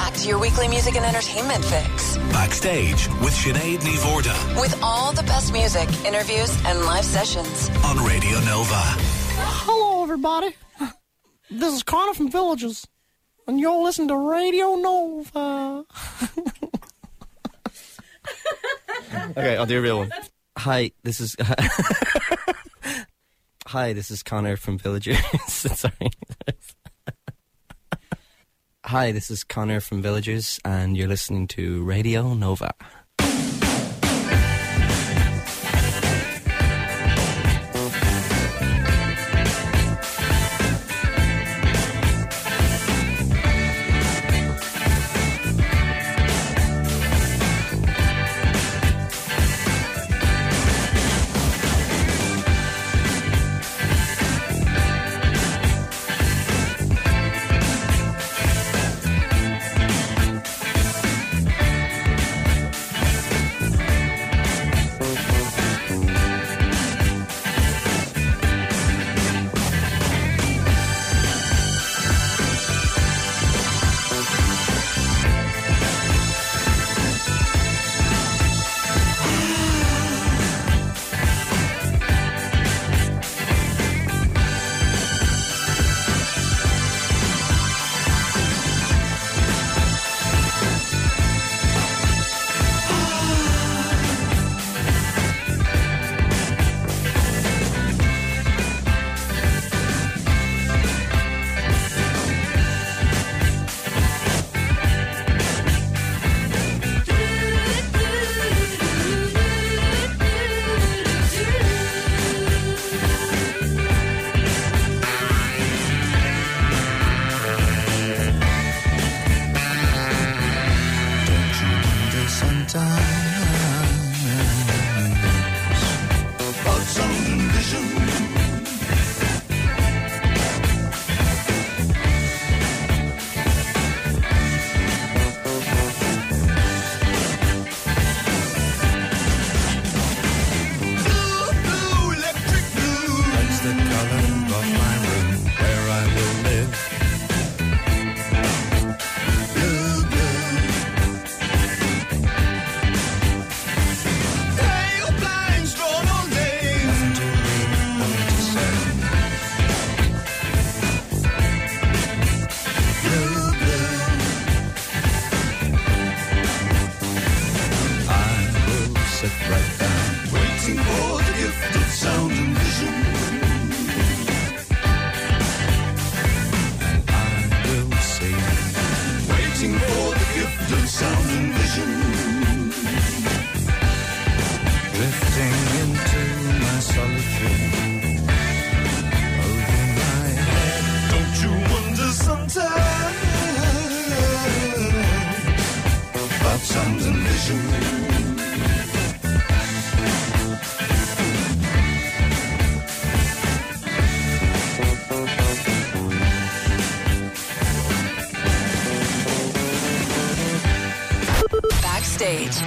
back to your weekly music and entertainment fix. Backstage with Sinead Ní Mhórdha With all the best music, interviews, and live sessions. on Radio Nova. Hello, everybody. This is Conor from Villagers, and you're listening to Radio Nova. Okay, I'll do a real one. Hi, this is. Hi, this is Conor from Villagers. Sorry. Hi, this is Conor from Villagers, and you're listening to Radio Nova.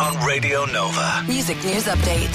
On Radio Nova. Music news update.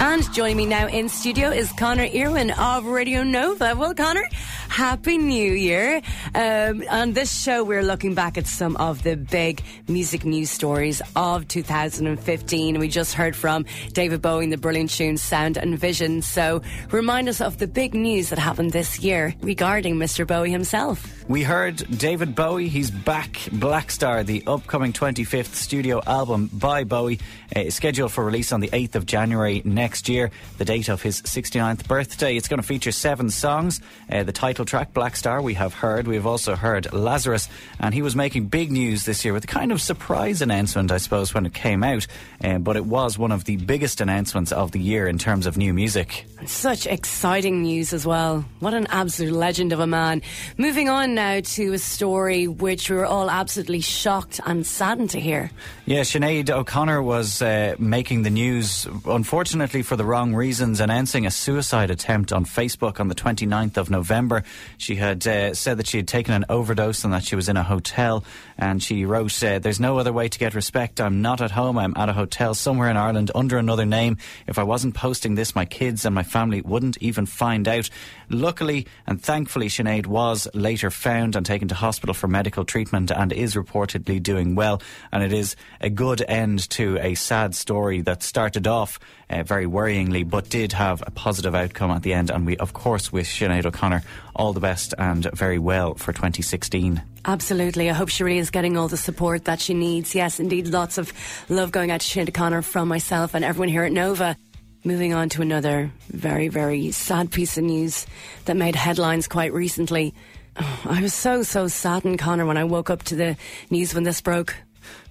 And joining me now in studio is Connor Irwin of Radio Nova. Well, Connor, Happy New Year. Um, on this show, we're looking back at some of the big music news stories of 2015. We just heard from David Bowie the brilliant tune Sound and Vision. So remind us of the big news that happened this year regarding Mr. Bowie himself. We heard David Bowie. He's back. Blackstar, the upcoming 25th studio album by Bowie, uh, scheduled for release on the 8th of January next year, the date of his 69th birthday. It's going to feature seven songs. Uh, the title track, Blackstar, we have heard. We've also heard Lazarus, and he was making big news this year with a kind of surprise announcement, I suppose, when it came out. Uh, but it was one of the biggest announcements of the year in terms of new music. Such exciting news as well. What an absolute legend of a man. Moving on now to a story which we were all absolutely shocked and saddened to hear. Yeah, Sinead O'Connor was uh, making the news, unfortunately for the wrong reasons, announcing a suicide attempt on Facebook on the 29th of November. She had uh, said that she had taken an overdose and that she was in a hotel. And she wrote, uh, There's no other way to get respect. I'm not at home. I'm at a hotel somewhere in Ireland under another name. If I wasn't posting this, my kids and my family wouldn't even find out. Luckily and thankfully, Sinead was later found and taken to hospital for medical treatment and is reportedly doing well. And it is a good end to a sad story that started off uh, very worryingly, but did have a positive outcome at the end. And we, of course, wish Sinead O'Connor all the best and very well for 2016. Absolutely. I hope she is getting all the support that she needs. Yes, indeed, lots of love going out to Sinead O'Connor from myself and everyone here at Nova. Moving on to another very, very sad piece of news that made headlines quite recently. I was so, so saddened, Connor, when I woke up to the news when this broke.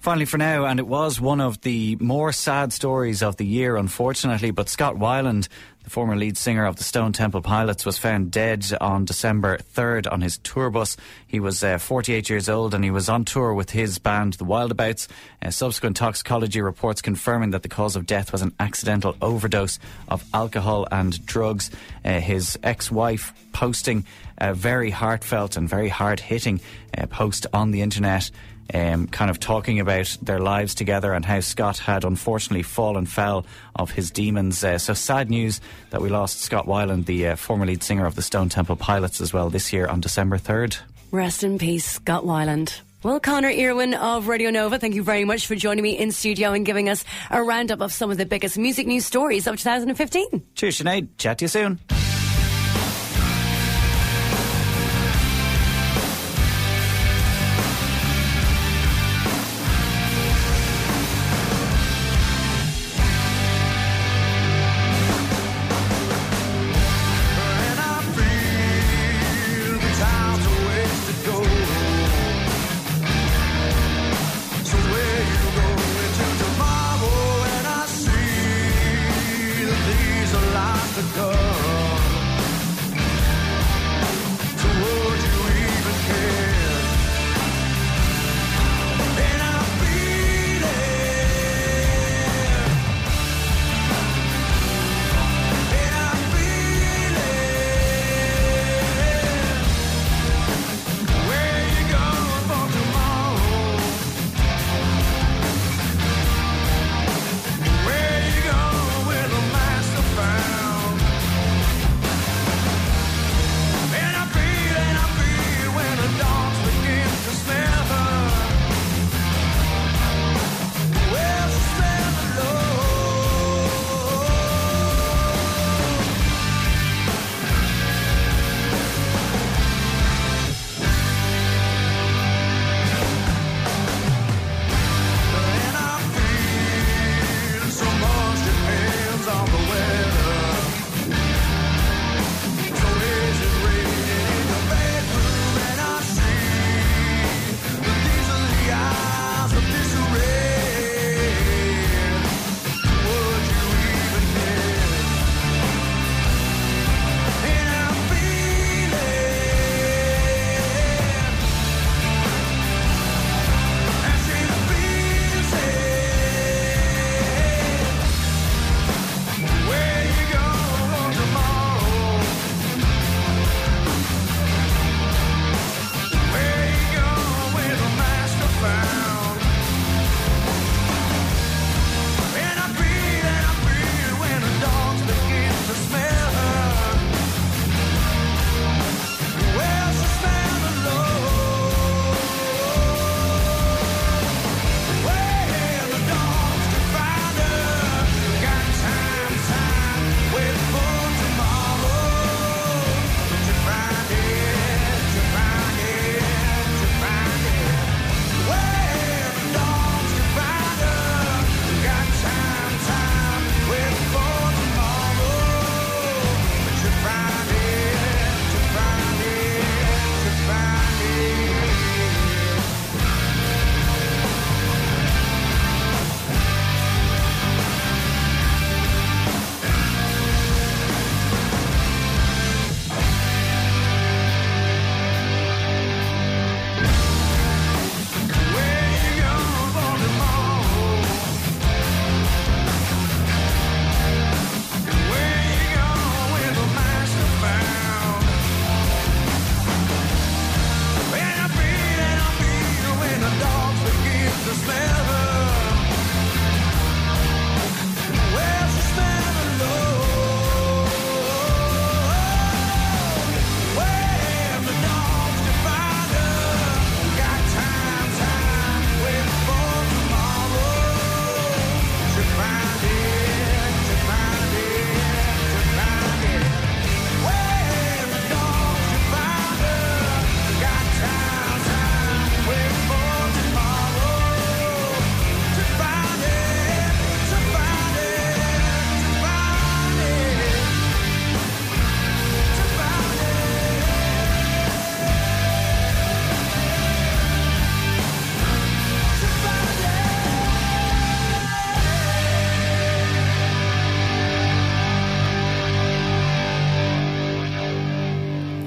Finally, for now, and it was one of the more sad stories of the year, unfortunately, but Scott Weiland, the former lead singer of the Stone Temple Pilots, was found dead on December 3rd on his tour bus. He was uh, 48 years old and he was on tour with his band, The Wildabouts. Uh, subsequent toxicology reports confirming that the cause of death was an accidental overdose of alcohol and drugs. Uh, his ex wife posting a very heartfelt and very hard hitting uh, post on the internet um, kind of talking about their lives together and how Scott had unfortunately fallen foul of his demons. Uh, so sad news that we lost Scott Weiland, the uh, former lead singer of the Stone Temple Pilots, as well this year on December 3rd. Rest in peace, Scott Weiland. Well, Connor Irwin of Radio Nova, thank you very much for joining me in studio and giving us a roundup of some of the biggest music news stories of 2015. Cheers, Sinead. Chat to you soon.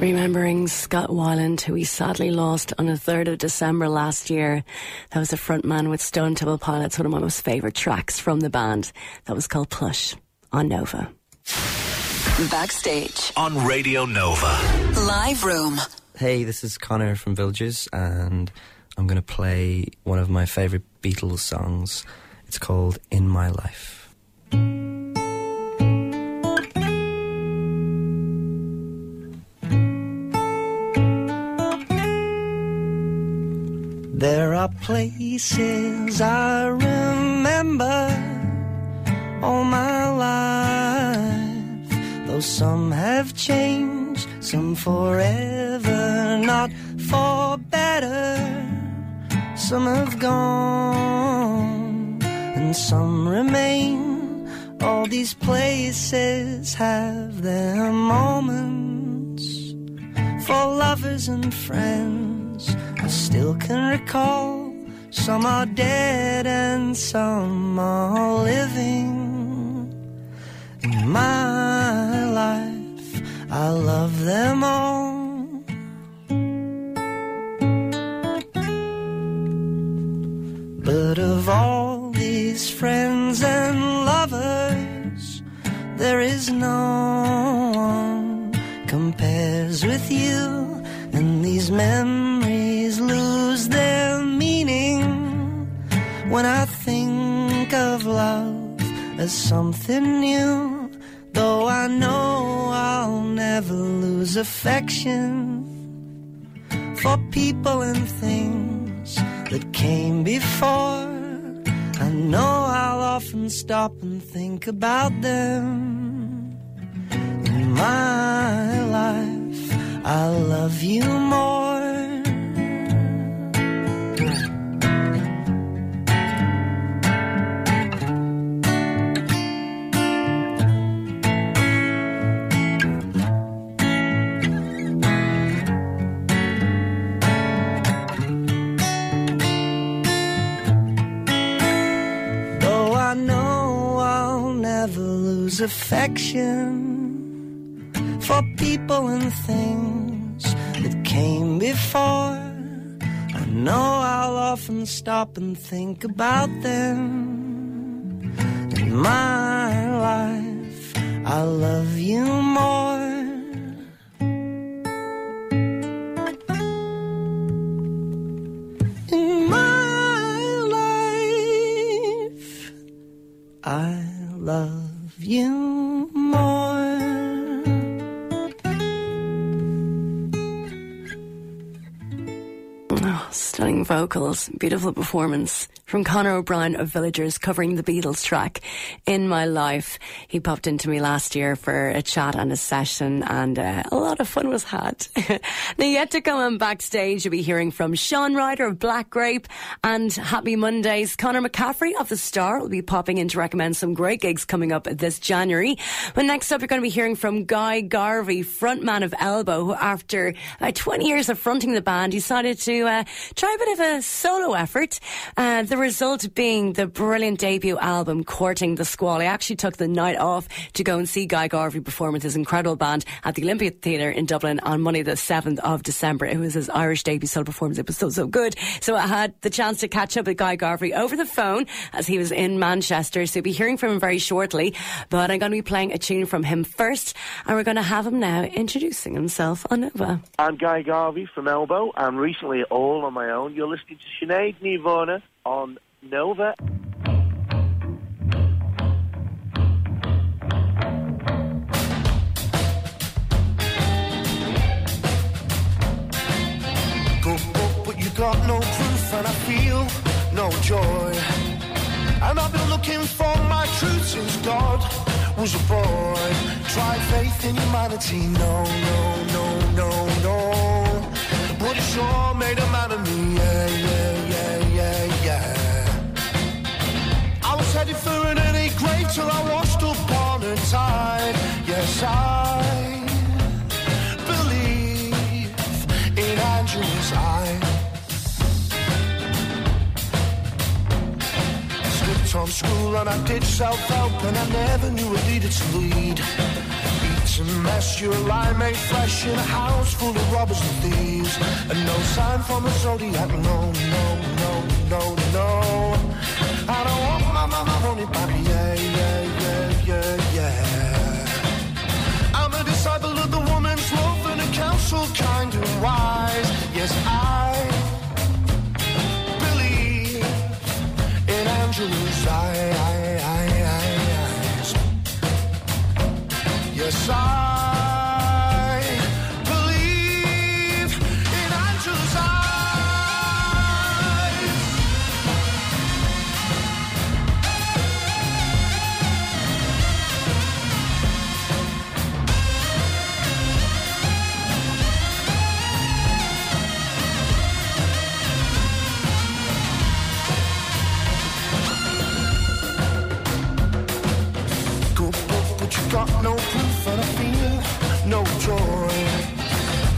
Remembering Scott Weiland, who we sadly lost on the 3rd of December last year. That was a frontman with Stone Temple Pilots, one of my most favourite tracks from the band. That was called Plush on Nova. Backstage on Radio Nova. Live Room. Hey, this is Conor from Villagers, and I'm going to play one of my favourite Beatles songs. It's called In My Life. There are places I remember all my life, though some have changed, some forever, not for better. Some have gone and some remain. All these places have their moments for lovers and friends. I still can recall some are dead and some are living. In my life, I love them all. But of all these friends and lovers, there is no one compares with you and these memories as something new. Though I know I'll never lose affection for people and things that came before. I know I'll often stop and think about them in my life. I love you more. Affection for people and things that came before. I know I'll often stop and think about them. Vocals, beautiful performance from Conor O'Brien of Villagers covering the Beatles track In My Life. He popped into me last year for a chat and a session and uh, a lot of fun was had. now yet to come on backstage you'll be hearing from Shaun Ryder of Black Grape and Happy Mondays. Connor McCaffrey of The Star will be popping in to recommend some great gigs coming up this January. But next up you're going to be hearing from Guy Garvey, frontman of Elbow, who after about 20 years of fronting the band decided to uh, try a bit of a solo effort. Uh, the result being the brilliant debut album, Courting the Squall. I actually took the night off to go and see Guy Garvey perform with his incredible band at the Olympia Theatre in Dublin on Monday the 7th of December. It was his Irish debut solo performance. It was so, so good. So I had the chance to catch up with Guy Garvey over the phone as he was in Manchester. So you'll be hearing from him very shortly. But I'm going to be playing a tune from him first. And we're going to have him now introducing himself on Nova. I'm Guy Garvey from Elbow, I'm recently all on my own. You're listening to Sinead Ní Mhórdha on Nova. Got no proof, and I feel no joy. And I've been looking for my truth since God was a boy. Tried faith in humanity, no, no, no, no, no. But it sure made a From school and I did self-help and I never knew it needed to lead. It's a mess, you're a lie made flesh in a house full of robbers and thieves. And no sign from the zodiac, no, no, no, no, no. I don't want my mama, it back, yeah, yeah, yeah, yeah, yeah. I'm a disciple of the woman's love and a counsel kind and wise. Yes, I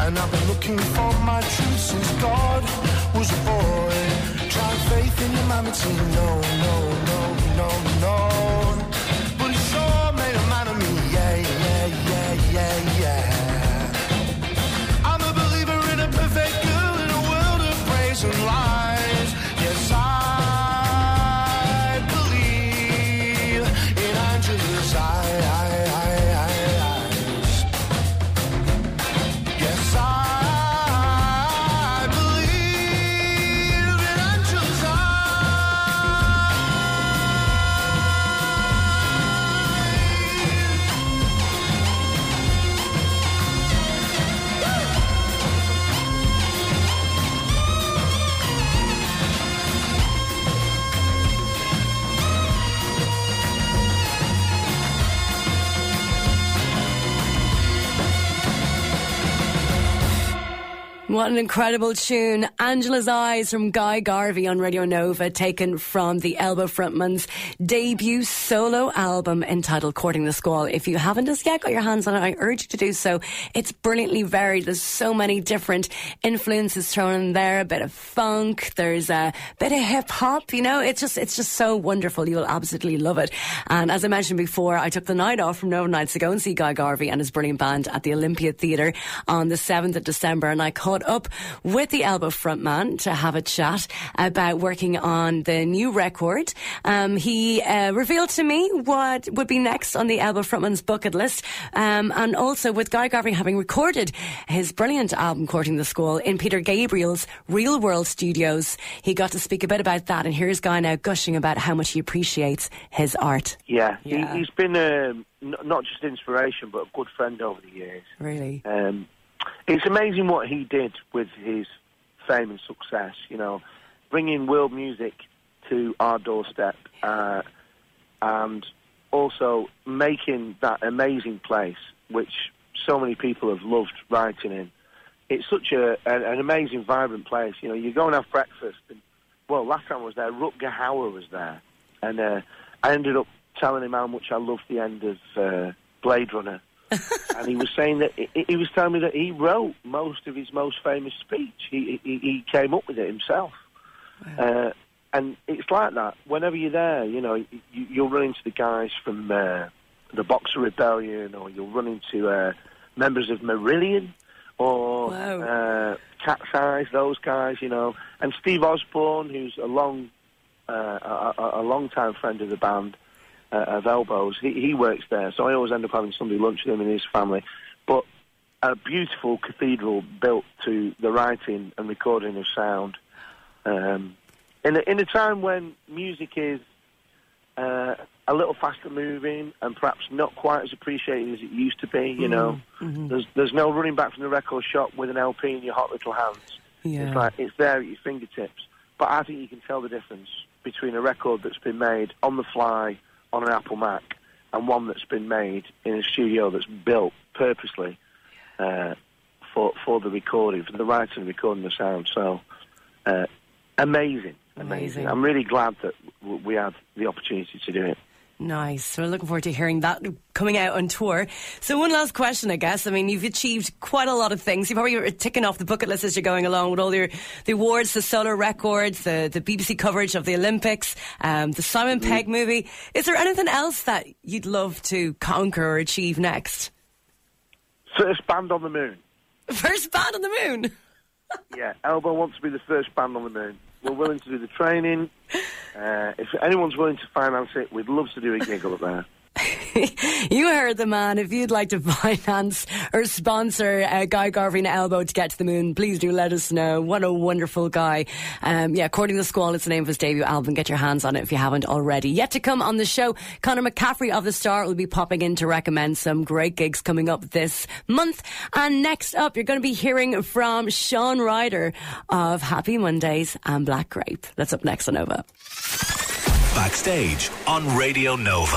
And I've been looking for my truth since God was a boy. Tried faith in your humanity, no, no, no, no, no. What an incredible tune. Angela's Eyes from Guy Garvey on Radio Nova, taken from the Elbow Frontman's debut solo album entitled Courting the Squall. If you haven't as yet got your hands on it, I urge you to do so. It's brilliantly varied. There's so many different influences thrown in there. A bit of funk. There's a bit of hip hop. You know, it's just, it's just so wonderful. You'll absolutely love it. And as I mentioned before, I took the night off from Nova Nights to go and see Guy Garvey and his brilliant band at the Olympia Theatre on the 7th of December. And I caught up with the Elbow frontman to have a chat about working on the new record. Um, he uh, revealed to me what would be next on the Elbow frontman's bucket list. Um, and also with Guy Garvey having recorded his brilliant album, Courting the Squall, in Peter Gabriel's Real World Studios. He got to speak a bit about that. And here's Guy now gushing about how much he appreciates his art. Yeah, Yeah. He, he's been um, not just inspiration, but a good friend over the years. Really? Um, it's amazing what he did with his fame and success. You know, bringing world music to our doorstep, uh, and also making that amazing place, which so many people have loved writing in. It's such a an, an amazing, vibrant place. You know, you go and have breakfast, and well, last time I was there, Rutger Hauer was there, and uh, I ended up telling him how much I loved the end of uh, Blade Runner and he was saying that he, he was telling me that he wrote most of his most famous speech. He he, he came up with it himself, uh, and it's like that. Whenever you're there, you know, you, you'll run into the guys from uh, the Boxer Rebellion, or you'll run into uh, members of Marillion, or Wow. uh, Cat's Eyes. Those guys, you know, and Steve Osborne, who's a long uh, a, a long time friend of the band uh, of Elbows. He, he works there, so I always end up having Sunday lunch with him and his family. But a beautiful cathedral built to the writing and recording of sound. Um, in, a, in a time when music is uh, a little faster moving and perhaps not quite as appreciated as it used to be, you know, there's, there's no running back from the record shop with an LP in your hot little hands. Yeah. It's like it's there at your fingertips. But I think you can tell the difference between a record that's been made on the fly on an Apple Mac and one that's been made in a studio that's built purposely uh, for for the recording, for the writing and recording the sound. So uh, amazing, amazing, Amazing. I'm really glad that w- we had the opportunity to do it. Nice. We're looking forward to hearing that coming out on tour. So one last question, I guess. I mean, you've achieved quite a lot of things. You've probably ticking off the bucket list as you're going along with all your the awards, the solar records, the, the BBC coverage of the Olympics, um, the Simon Pegg movie. Is there anything else that you'd love to conquer or achieve next? First band on the moon. First band on the moon. Yeah, Elbow wants to be the first band on the moon. We're willing to do the training. Uh, if anyone's willing to finance it, we'd love to do a gig up there. you heard the man. If you'd like to finance or sponsor uh, Guy Garvey and Elbow to get to the moon, please do let us know. What a wonderful guy. Um, yeah, according to the Squall, it's the name of his debut album. Get your hands on it if you haven't already. Yet to come on the show, Connor McCaffrey of The Star will be popping in to recommend some great gigs coming up this month. And next up, you're going to be hearing from Shaun Ryder of Happy Mondays and Black Grape. That's up next on Nova. Backstage on Radio Nova.